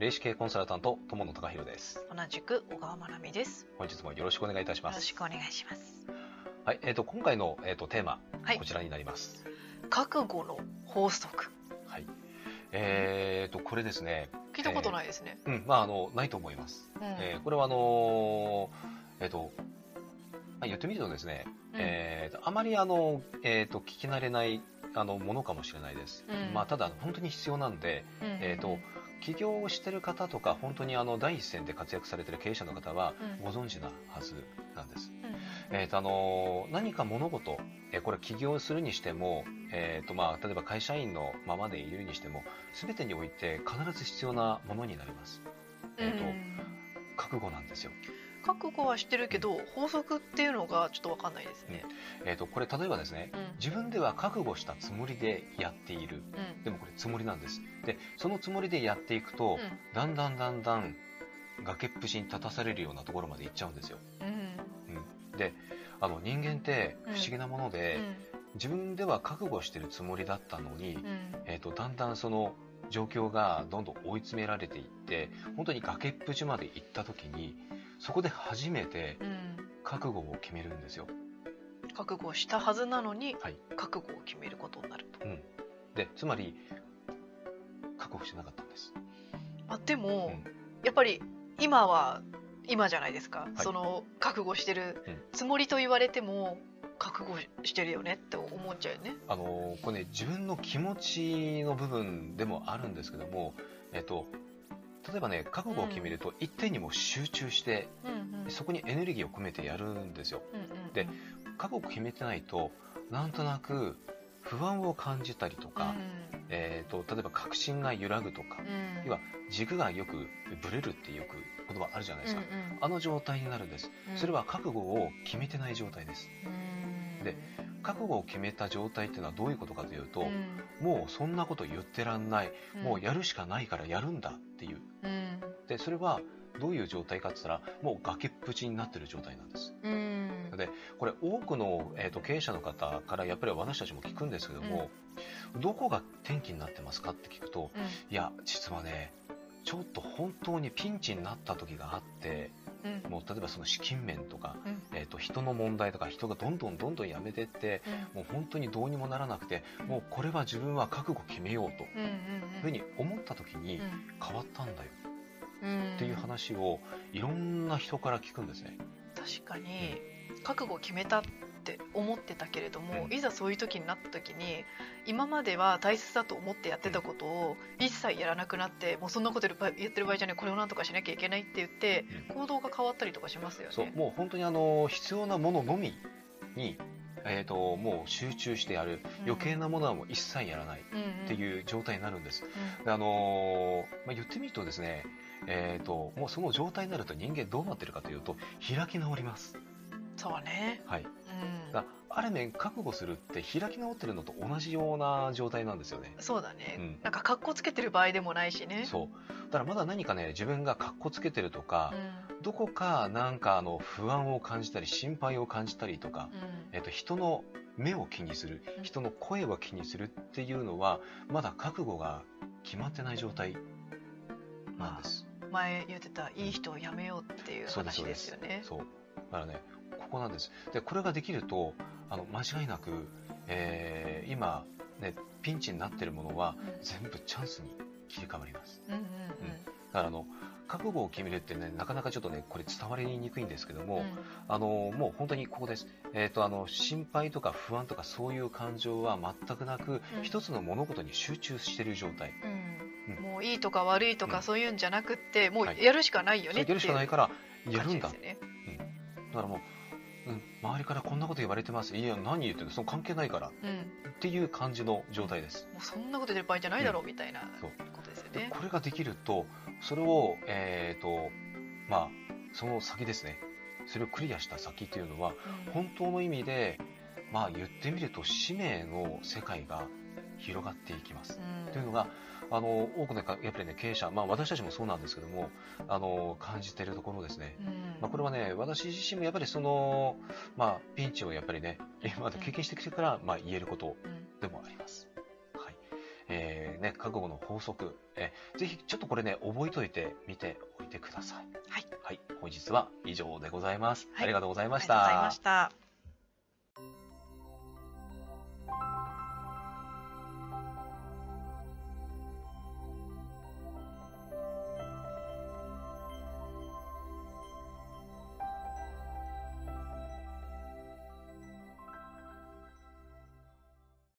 霊視系コンサルタント友野隆弘です。同じく小川真奈美です。本日もよろしくお願いいたします。よろしくお願いします。はいえー、と今回の、えー、とテーマ、はい。こちらになります。覚悟の法則。はい。えー、とこれですね。聞いたことないですね。うんまああのないと思います、うん。えーこれはあのーえっ、とまあ言ってみるとですね、うん。えーとあまりあの、えー、と聞き慣れないあのものかもしれないです、うん。まあただ本当に必要なんでうん。えーと起業をしてる方とか本当にあの第一線で活躍されてる経営者の方はうん。ご存知なはずなんです、うん。えーとあのー何か物事、えーこれ起業するにしても、えーとまあ、例えば会社員のままでいるにしても全てにおいて必ず必要なものになります、えーとうん。覚悟なんですよ、覚悟は知ってるけど法則っていうのがちょっとわかんないですね。えー、とこれ例えばですねうん。自分では覚悟したつもりでやっている。うん。でもこれつもりなんです。でそのつもりでやっていくと、うん。だんだんだんだん崖っぷちに立たされるようなところまで行っちゃうんですよ、うん。うん、であの人間って不思議なもので、自分では覚悟してるつもりだったのに、うん。えー、とだんだんその状況がどんどん追い詰められていって本当に崖っぷちまで行った時にそこで初めてうん。覚悟を決めるんですよ、覚悟したはずなのにはい。覚悟を決めることになると。うん、でつまり覚悟してなかったんです、あでも、うん。やっぱり今は今じゃないですか、い。その覚悟してるうん。つもりと言われても覚悟してるよねって思っちゃうよね。あのーこれね自分の気持ちの部分でもあるんですけども、えっと例えばね覚悟を決めると一点にもう集中して、うんうん。そこにエネルギーを込めてやるんですよ。うんうんで覚悟を決めてないとなんとなく不安を感じたりとか、えー、と例えば確信が揺らぐとか、うん。要は軸がよくブレるってよく言葉あるじゃないですか、うんうん。あの状態になるんです。うん。それは覚悟を決めてない状態です。うんで覚悟を決めた状態っていうのはどういうことかというと、うん。もうそんなこと言ってらんない、うん。もうやるしかないからやるんだっていう。うん。でそれはどういう状態かって言ったらもう崖っぷちになってる状態なんです。うん。でこれ多くの、えー、と経営者の方からやっぱり私たちも聞くんですけども、どこが転機になってますかって聞くとうん。いや実はねちょっと本当にピンチになった時があってうん。もう例えばその資金面とか、うん。えー、と人の問題とか人がどんどんどんどん辞めてってもう本当にどうにもならなくてもうこれは自分は覚悟決めようとうんうんいうふうに思った時に変わったんだよ。うん。っていう話をいろんな人から聞くんですね。確かに。覚悟を決めたって思ってたけれども、うん。いざそういう時になった時に今までは大切だと思ってやってたことを一切やらなくなってもうそんなことやってる場合じゃないこれをなんとかしなきゃいけないって言って行動が変わったりとかしますよね。そうもう本当にあの必要なもののみに、えー、ともう集中してやる。うん。余計なものはもう一切やらないっっていう状態になるんです。うん。であのーまあ、言ってみるとですね、えー、ともうその状態になると人間どうなってるかというと開き直ります。そうね、はい、うんだある面覚悟するって開き直ってるのと同じような状態なんですよね。そうだね、うん。なんか格好つけてる場合でもないしね。そう。だからまだ何かね自分が格好つけてるとかう、ん。どこかなんかあの不安を感じたり心配を感じたりとか、うん。えっと人の目を気にするうん。人の声を気にするっていうのはまだ覚悟が決まってない状態なんです。前言ってたいい人をやめようっていう話ですよね。そう。だからねここなんです。でこれができるとあの間違いなく、えー今ねピンチになってるものはうん。全部チャンスに切り替わります。うんうんだからあの覚悟を決めるってねなかなかちょっとねこれ伝わりにくいんですけども、うん。あのもう本当にここです、えー、とあの心配とか不安とかそういう感情は全くなく、うん。一つの物事に集中している状態、うん。うん。もういいとか悪いとうん。かそういうんじゃなくってもはい。うやるしかないよねっていやるしかないからやるんだ、感じですよねだからもう、うん、周りからこんなこと言われてます。いや何言ってんの？その関係ないから。うん、っていう感じの状態です。もうそんなこと言ってる場合じゃないだろうみたいなことですよね。でこれができるとそれをえっ、とまあその先ですね。それをクリアした先っていうのはうん。本当の意味でまあ言ってみると使命の世界が広がっていきますうんというのがあの多くのかやっぱりね経営者、まあ、私たちもそうなんですけどもあの感じているところですね。うんまあ、これはね私自身もやっぱりその、まあ、ピンチをやっぱりね今まで経験してきてから、まあ、言えることうんでもあります。はいえーね、覚悟の法則、えーぜひちょっとこれね、覚えといてみておいてください。はい。はい。本日は以上でございます。はいありがとうございあました。りがとうございました。